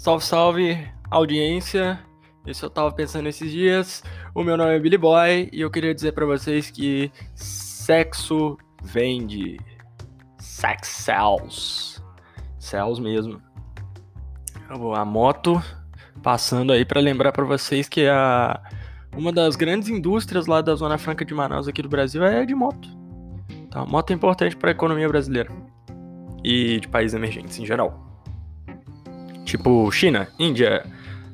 Salve, salve, audiência. Isso eu tava pensando esses dias. O meu nome é Billy Boy e eu queria dizer para vocês que sexo vende. Sex sells. Sells mesmo. A moto passando aí para lembrar para vocês que a uma das grandes indústrias lá da Zona Franca de Manaus aqui do Brasil é de moto. Então, moto é importante para a economia brasileira e de países emergentes em geral. Tipo China, Índia,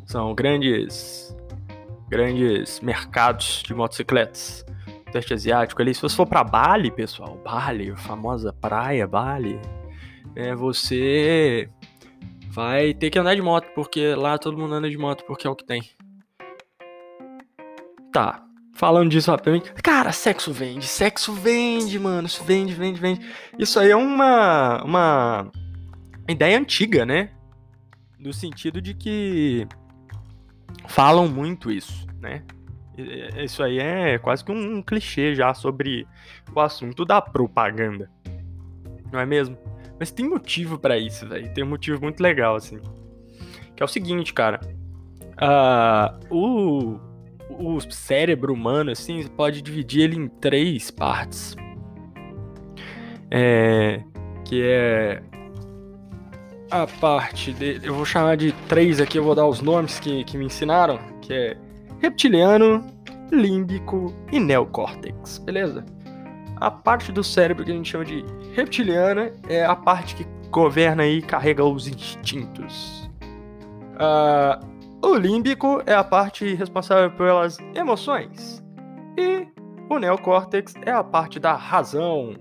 são grandes grandes mercados de motocicletas. Teste asiático ali, se você for para Bali, pessoal, Bali, a famosa praia Bali, é, você vai ter que andar de moto, porque lá todo mundo anda de moto, porque é o que tem. Tá, falando disso rapidamente. Cara, sexo vende, sexo vende, mano. Isso vende, vende, vende. Isso aí é uma, uma ideia antiga, né? No sentido de que falam muito isso, né? Isso aí é quase que um clichê já sobre o assunto da propaganda. Não é mesmo? Mas tem motivo para isso, velho. Tem um motivo muito legal, assim. Que é o seguinte, cara. Uh, o, o cérebro humano, assim, pode dividir ele em três partes. É, que é a parte de. Eu vou chamar de três aqui, eu vou dar os nomes que, que me ensinaram, que é reptiliano, límbico e neocórtex, beleza? A parte do cérebro que a gente chama de reptiliana é a parte que governa e carrega os instintos. Uh, o límbico é a parte responsável pelas emoções. E o neocórtex é a parte da razão.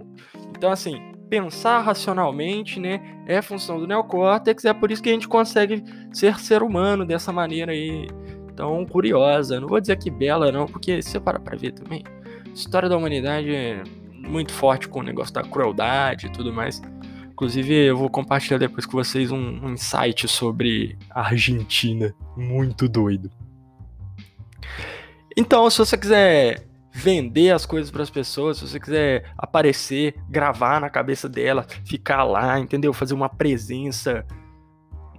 Então, assim, pensar racionalmente, né, é função do neocórtex, é por isso que a gente consegue ser ser humano dessa maneira aí tão curiosa. Não vou dizer que bela, não, porque se você parar pra ver também, a história da humanidade é muito forte com o negócio da crueldade e tudo mais. Inclusive, eu vou compartilhar depois com vocês um, um insight sobre a Argentina. Muito doido. Então, se você quiser vender as coisas para as pessoas, se você quiser aparecer, gravar na cabeça dela, ficar lá, entendeu? Fazer uma presença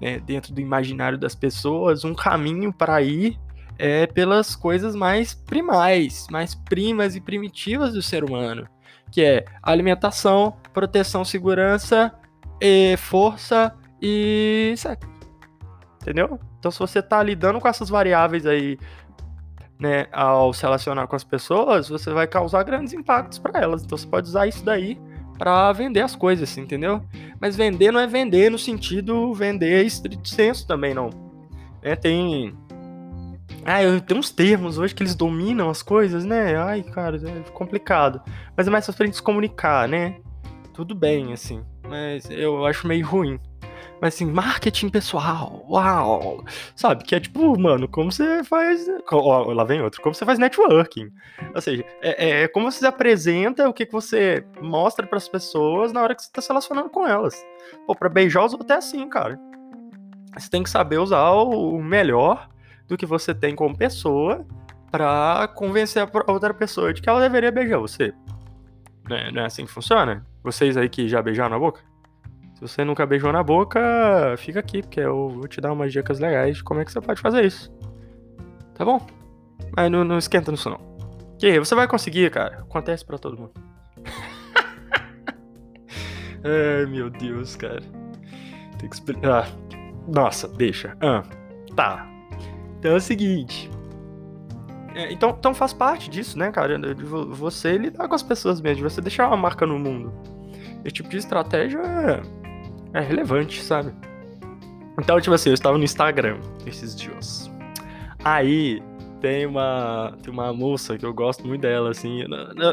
né, dentro do imaginário das pessoas, um caminho para ir é pelas coisas mais primais, mais primas e primitivas do ser humano, que é alimentação, proteção, segurança, e força e sexo. Entendeu? Então se você tá lidando com essas variáveis aí né, ao se relacionar com as pessoas, você vai causar grandes impactos para elas. Então você pode usar isso daí para vender as coisas, entendeu? Mas vender não é vender no sentido vender estrito senso também, não. É, tem. Ah, tenho uns termos hoje que eles dominam as coisas, né? Ai, cara, é complicado. Mas é mais pra gente se comunicar, né? Tudo bem, assim. Mas eu acho meio ruim. Mas assim, marketing pessoal, uau! Sabe? Que é tipo, mano, como você faz. Ó, lá vem outro. Como você faz networking. Ou seja, é, é, é como você apresenta, o que, que você mostra para as pessoas na hora que você tá se relacionando com elas. Pô, pra beijar os outros é assim, cara. Você tem que saber usar o melhor do que você tem como pessoa para convencer a outra pessoa de que ela deveria beijar você. Não é, não é assim que funciona? Vocês aí que já beijaram na boca? Se você nunca beijou na boca, fica aqui, porque eu vou te dar umas dicas legais de como é que você pode fazer isso. Tá bom? Mas não, não esquenta nisso não. Que você vai conseguir, cara. Acontece para todo mundo. Ai, meu Deus, cara. Tem que explicar. Ah, nossa, deixa. Ah, tá. Então é o seguinte. É, então, então faz parte disso, né, cara? De você lidar com as pessoas mesmo, de você deixar uma marca no mundo. Esse tipo de estratégia é é relevante, sabe? Então, tipo assim, eu estava no Instagram esses dias. Aí tem uma, tem uma moça que eu gosto muito dela, assim.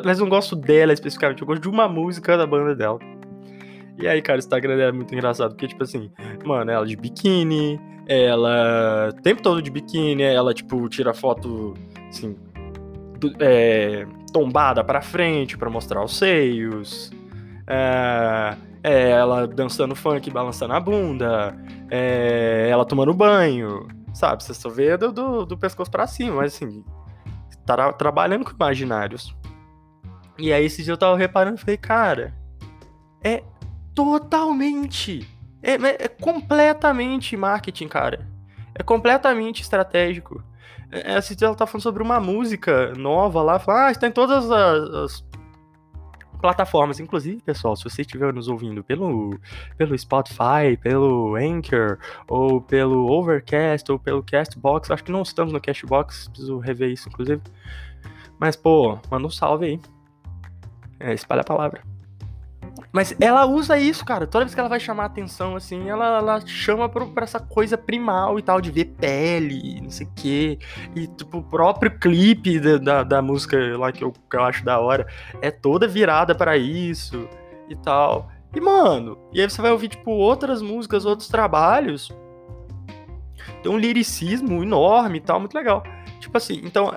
Mas não gosto dela especificamente, eu gosto de uma música da banda dela. E aí, cara, o Instagram dela é muito engraçado, porque, tipo assim, mano, ela de biquíni, ela. O tempo todo de biquíni, ela, tipo, tira foto, assim. Do, é, tombada pra frente para mostrar os seios. É, é ela dançando funk, balançando a bunda, é ela tomando banho, sabe? Você só vê do, do, do pescoço para cima, mas assim, tá trabalhando com imaginários. E aí esses dias eu tava reparando e falei, cara, é totalmente É, é completamente marketing, cara. É completamente estratégico. É, a ela tá falando sobre uma música nova lá, fala, ah, está em todas as, as plataformas. Inclusive, pessoal, se você estiver nos ouvindo pelo, pelo Spotify, pelo Anchor, ou pelo Overcast, ou pelo Castbox, acho que não estamos no Castbox, preciso rever isso, inclusive. Mas, pô, manda um salve aí. É, espalha a palavra. Mas ela usa isso, cara. Toda vez que ela vai chamar atenção, assim, ela, ela chama pra, pra, essa coisa primal e tal, de ver pele, não sei o quê. E, tipo, o próprio clipe da, da, da música lá que eu, que eu acho da hora é toda virada para isso e tal. E, mano, e aí você vai ouvir, tipo, outras músicas, outros trabalhos. Tem um liricismo enorme e tal, muito legal. Tipo assim, então,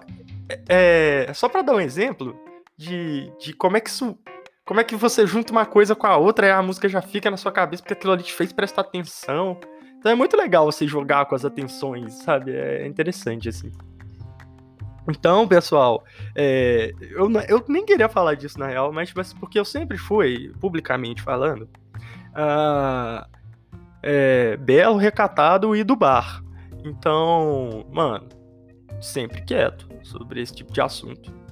é, só para dar um exemplo de, de como é que isso como é que você junta uma coisa com a outra e a música já fica na sua cabeça porque aquilo ali te fez prestar atenção. Então é muito legal você jogar com as atenções, sabe? É interessante, assim. Então, pessoal, é, eu, eu nem queria falar disso na real, mas, mas porque eu sempre fui, publicamente falando, uh, é, belo, recatado e do bar. Então, mano, sempre quieto sobre esse tipo de assunto.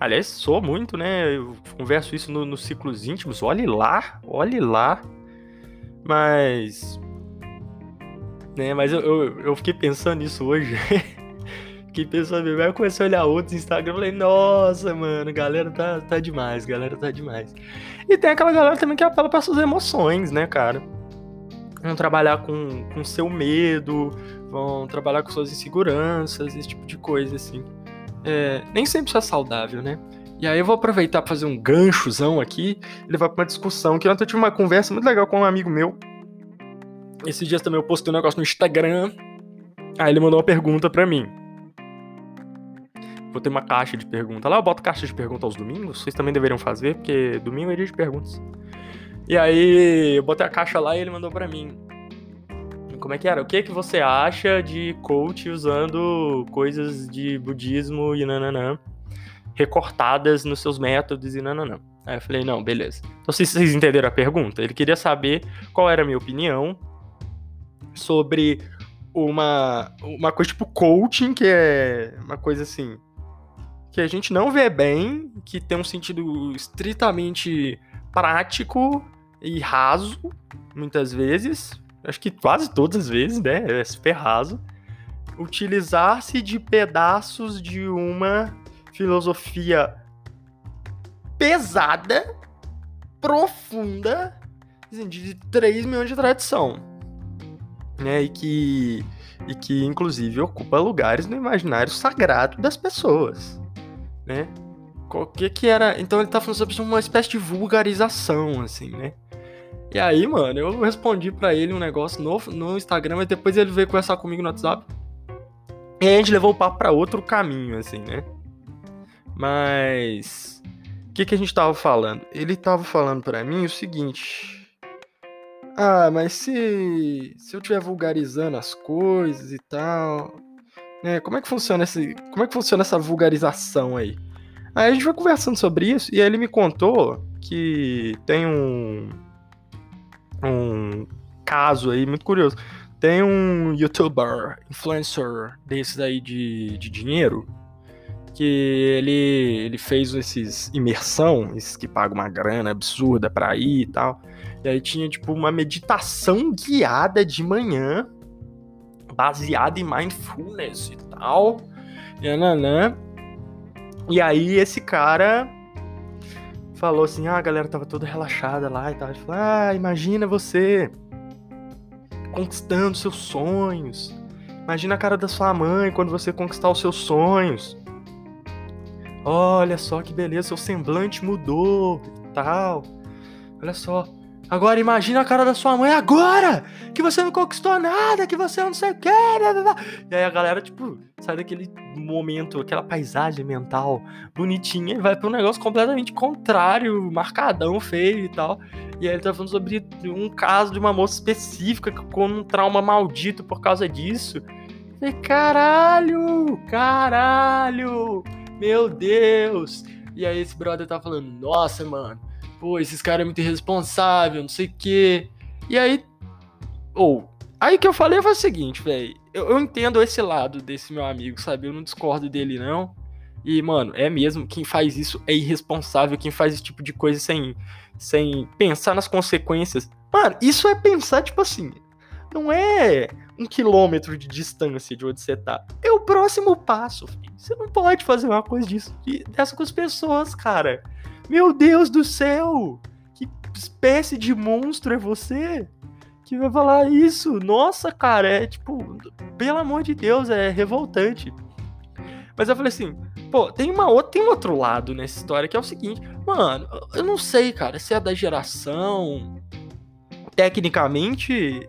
Aliás, sou muito, né? Eu converso isso nos no ciclos íntimos. Olhe lá, olhe lá. Mas. Né, mas eu, eu, eu fiquei pensando nisso hoje. fiquei pensando, aí eu comecei a olhar outros Instagram. Falei, nossa, mano, galera tá, tá demais, galera tá demais. E tem aquela galera também que apela para suas emoções, né, cara? Vão trabalhar com, com seu medo, vão trabalhar com suas inseguranças, esse tipo de coisa, assim é, nem sempre isso é saudável, né? E aí eu vou aproveitar para fazer um ganchozão aqui e levar pra uma discussão, que ontem eu tive uma conversa muito legal com um amigo meu. Esses dias também eu postei um negócio no Instagram. Aí ele mandou uma pergunta para mim. Vou ter uma caixa de perguntas. Lá eu boto caixa de perguntas aos domingos. Vocês também deveriam fazer, porque domingo é dia de perguntas. E aí eu botei a caixa lá e ele mandou para mim. Como é que era? O que que você acha de coach usando coisas de budismo e nananã recortadas nos seus métodos e nananã? Aí eu falei, não, beleza. Então vocês entenderam a pergunta? Ele queria saber qual era a minha opinião sobre uma, uma coisa tipo coaching, que é uma coisa assim que a gente não vê bem, que tem um sentido estritamente prático e raso, muitas vezes, acho que quase todas as vezes, né? É super raso. Utilizar-se de pedaços de uma filosofia pesada, profunda, assim, de 3 milhões de tradição. Né? E que, e que, inclusive, ocupa lugares no imaginário sagrado das pessoas. Né? O que que era... Então ele tá falando sobre uma espécie de vulgarização, assim, né? E aí, mano, eu respondi para ele um negócio no, no Instagram, e depois ele veio conversar comigo no WhatsApp. E a gente levou o papo pra outro caminho, assim, né? Mas. O que, que a gente tava falando? Ele tava falando para mim o seguinte. Ah, mas se. Se eu estiver vulgarizando as coisas e tal. Né, como é que funciona esse. Como é que funciona essa vulgarização aí? Aí a gente foi conversando sobre isso e aí ele me contou que tem um um caso aí muito curioso. Tem um youtuber, influencer desses aí de, de dinheiro, que ele, ele fez esses imersão, esses que pagam uma grana absurda pra ir e tal. E aí tinha, tipo, uma meditação guiada de manhã, baseada em mindfulness e tal. E, e aí esse cara falou assim: ah, a galera tava toda relaxada lá e tal. Ele falou: ah, imagina você conquistando seus sonhos. Imagina a cara da sua mãe quando você conquistar os seus sonhos. Olha só que beleza, seu semblante mudou e tal. Olha só, Agora imagina a cara da sua mãe agora! Que você não conquistou nada, que você não sei o que. E aí a galera, tipo, sai daquele momento, aquela paisagem mental bonitinha e vai pra um negócio completamente contrário, marcadão, feio e tal. E aí ele tá falando sobre um caso de uma moça específica com um trauma maldito por causa disso. E caralho! Caralho! Meu Deus! E aí esse brother tá falando, nossa, mano pô, esses caras é muito irresponsável, não sei o quê. E aí, Ou, aí que eu falei foi o seguinte, velho. Eu, eu entendo esse lado desse meu amigo, sabe? Eu não discordo dele, não. E, mano, é mesmo, quem faz isso é irresponsável, quem faz esse tipo de coisa sem, sem pensar nas consequências. Mano, isso é pensar, tipo assim, não é um quilômetro de distância de onde você tá. É o próximo passo, filho. Você não pode fazer uma coisa disso, dessa com as pessoas, cara. Meu Deus do céu! Que espécie de monstro é você? Que vai falar isso? Nossa, cara, é tipo, pelo amor de Deus, é revoltante. Mas eu falei assim, pô, tem uma outra, tem um outro lado nessa história que é o seguinte, mano, eu não sei, cara, se é da geração. Tecnicamente,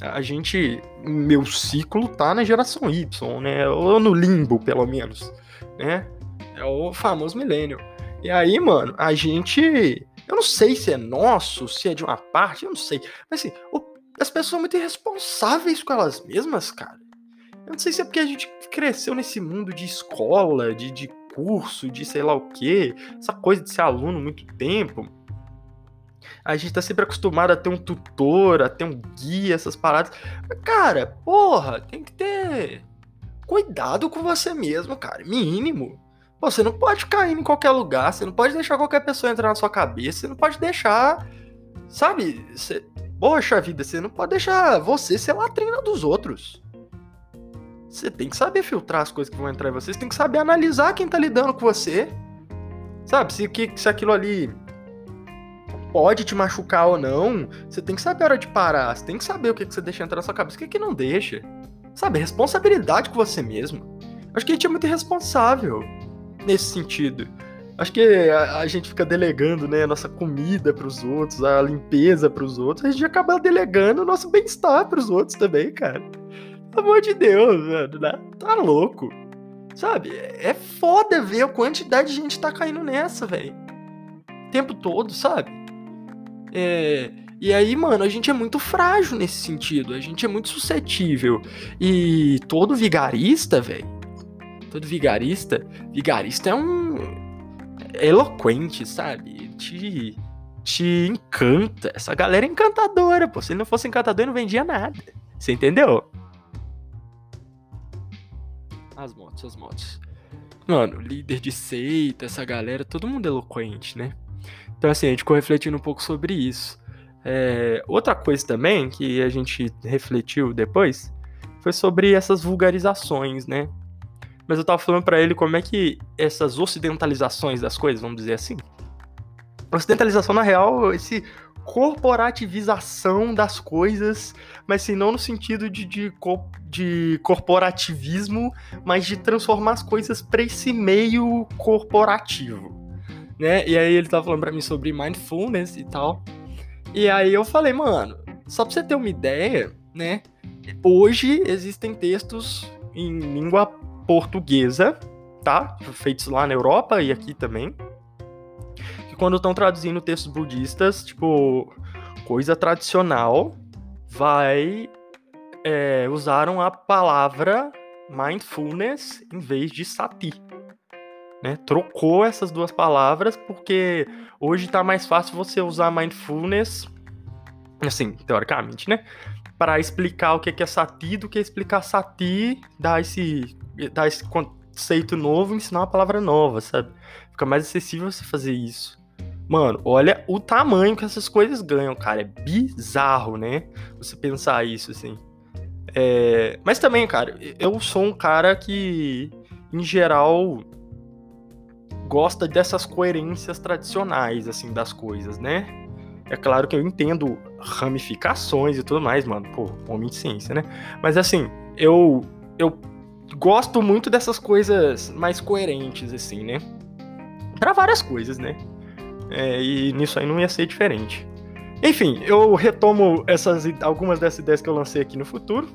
a gente, meu ciclo tá na geração Y, né? Ou no limbo, pelo menos, né? É o famoso milênio. E aí, mano, a gente, eu não sei se é nosso, se é de uma parte, eu não sei. Mas assim, as pessoas são muito irresponsáveis com elas mesmas, cara. Eu não sei se é porque a gente cresceu nesse mundo de escola, de, de curso, de sei lá o quê, essa coisa de ser aluno muito tempo. A gente tá sempre acostumado a ter um tutor, a ter um guia, essas paradas. Mas, cara, porra, tem que ter cuidado com você mesmo, cara. Mínimo. Você não pode cair em qualquer lugar, você não pode deixar qualquer pessoa entrar na sua cabeça, você não pode deixar. Sabe? Você, poxa vida, você não pode deixar você ser latrina dos outros. Você tem que saber filtrar as coisas que vão entrar em você, você tem que saber analisar quem tá lidando com você. Sabe, se, que, se aquilo ali pode te machucar ou não, você tem que saber a hora de parar, você tem que saber o que, que você deixa entrar na sua cabeça, o que, que não deixa. Sabe, responsabilidade com você mesmo. Acho que a gente é muito irresponsável nesse sentido. Acho que a, a gente fica delegando, né, a nossa comida para os outros, a limpeza para os outros, a gente acaba delegando o nosso bem-estar para os outros também, cara. Pelo amor de Deus, mano, né? tá louco. Sabe? É foda ver a quantidade de gente tá caindo nessa, velho. O tempo todo, sabe? É. E aí, mano, a gente é muito frágil nesse sentido. A gente é muito suscetível. E todo vigarista, velho. Todo vigarista. Vigarista é um. É eloquente, sabe? Te. Te encanta. Essa galera é encantadora, pô. Se ele não fosse encantador, ele não vendia nada. Você entendeu? As motos, as motos. Mano, líder de seita, essa galera, todo mundo é eloquente, né? Então, assim, a gente ficou refletindo um pouco sobre isso. É, outra coisa também que a gente refletiu depois foi sobre essas vulgarizações, né? Mas eu tava falando para ele como é que essas ocidentalizações das coisas, vamos dizer assim. Ocidentalização, na real, esse corporativização das coisas, mas assim, não no sentido de, de, de corporativismo, mas de transformar as coisas para esse meio corporativo, né? E aí ele tava falando para mim sobre mindfulness e tal. E aí eu falei, mano, só pra você ter uma ideia, né? Hoje existem textos em língua portuguesa, tá? Feitos lá na Europa e aqui também, quando estão traduzindo textos budistas, tipo, coisa tradicional, vai. É, usaram a palavra mindfulness em vez de sati. Né? Trocou essas duas palavras porque hoje está mais fácil você usar mindfulness, assim, teoricamente, né? Para explicar o que é sati do que explicar sati, dar esse, dar esse conceito novo, ensinar uma palavra nova, sabe? Fica mais acessível você fazer isso. Mano, olha o tamanho que essas coisas ganham, cara. É bizarro, né? Você pensar isso, assim. É... Mas também, cara, eu sou um cara que, em geral, gosta dessas coerências tradicionais, assim, das coisas, né? É claro que eu entendo ramificações e tudo mais, mano. Pô, homem de ciência, né? Mas assim, eu, eu gosto muito dessas coisas mais coerentes, assim, né? Para várias coisas, né? É, e nisso aí não ia ser diferente. Enfim, eu retomo essas, algumas dessas ideias que eu lancei aqui no futuro.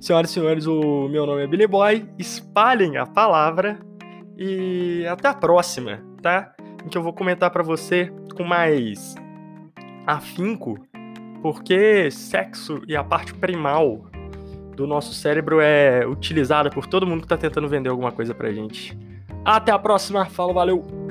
Senhoras e senhores, o meu nome é Billy Boy. Espalhem a palavra e até a próxima, tá? Em que eu vou comentar para você com mais afinco, porque sexo e a parte primal do nosso cérebro é utilizada por todo mundo que tá tentando vender alguma coisa pra gente. Até a próxima, falou, valeu!